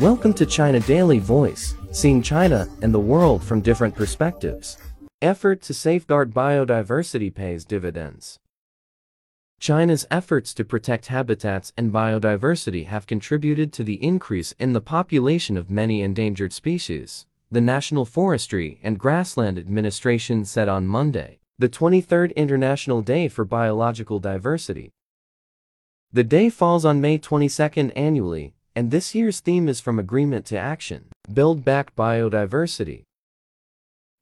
Welcome to China Daily Voice, seeing China and the world from different perspectives. Effort to safeguard biodiversity pays dividends. China's efforts to protect habitats and biodiversity have contributed to the increase in the population of many endangered species, the National Forestry and Grassland Administration said on Monday, the 23rd International Day for Biological Diversity. The day falls on May 22nd annually, and this year's theme is From Agreement to Action Build Back Biodiversity.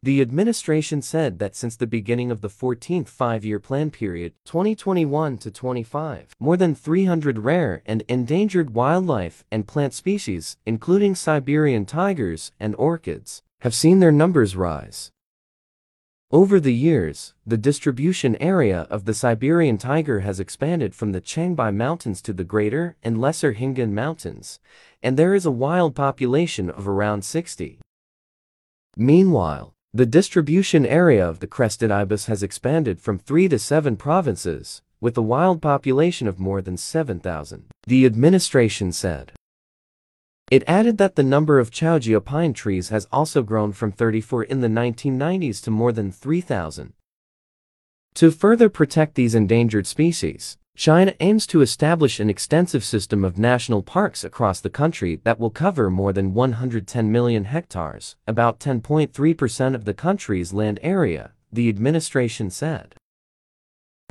The administration said that since the beginning of the 14th five-year plan period, 2021 to 25, more than 300 rare and endangered wildlife and plant species, including Siberian tigers and orchids, have seen their numbers rise. Over the years, the distribution area of the Siberian tiger has expanded from the Changbai Mountains to the Greater and Lesser Hinggan Mountains, and there is a wild population of around 60. Meanwhile, the distribution area of the crested ibis has expanded from 3 to 7 provinces, with a wild population of more than 7,000, the administration said. It added that the number of Qiaojia pine trees has also grown from 34 in the 1990s to more than 3,000. To further protect these endangered species, China aims to establish an extensive system of national parks across the country that will cover more than 110 million hectares, about 10.3% of the country's land area, the administration said.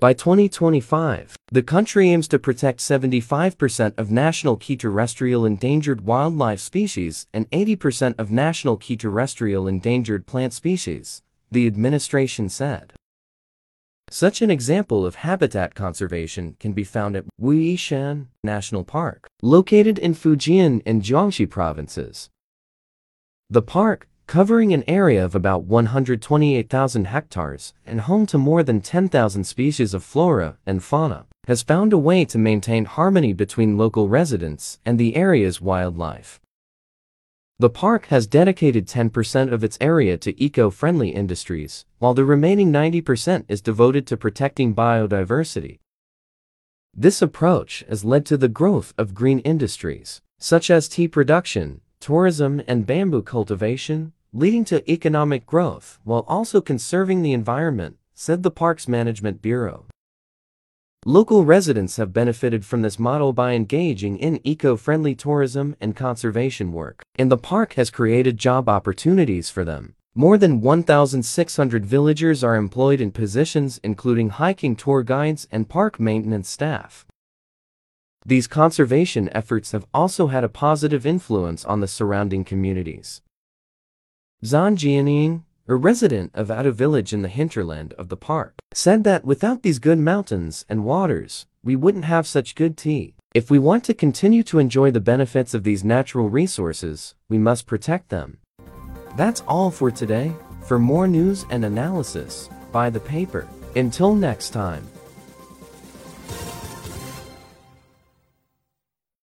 By 2025, the country aims to protect 75% of national key terrestrial endangered wildlife species and 80% of national key terrestrial endangered plant species, the administration said. Such an example of habitat conservation can be found at Wuyishan National Park, located in Fujian and Jiangxi provinces. The park, covering an area of about 128,000 hectares and home to more than 10,000 species of flora and fauna, has found a way to maintain harmony between local residents and the area's wildlife. The park has dedicated 10% of its area to eco-friendly industries, while the remaining 90% is devoted to protecting biodiversity. This approach has led to the growth of green industries, such as tea production, tourism and bamboo cultivation, leading to economic growth while also conserving the environment, said the Parks Management Bureau. Local residents have benefited from this model by engaging in eco-friendly tourism and conservation work, and the park has created job opportunities for them. More than 1,600 villagers are employed in positions including hiking tour guides and park maintenance staff. These conservation efforts have also had a positive influence on the surrounding communities. Zhang Jianying, a resident of Ada village in the hinterland of the park, said that without these good mountains and waters, we wouldn't have such good tea. If we want to continue to enjoy the benefits of these natural resources, we must protect them. That's all for today. For more news and analysis, buy the paper. Until next time.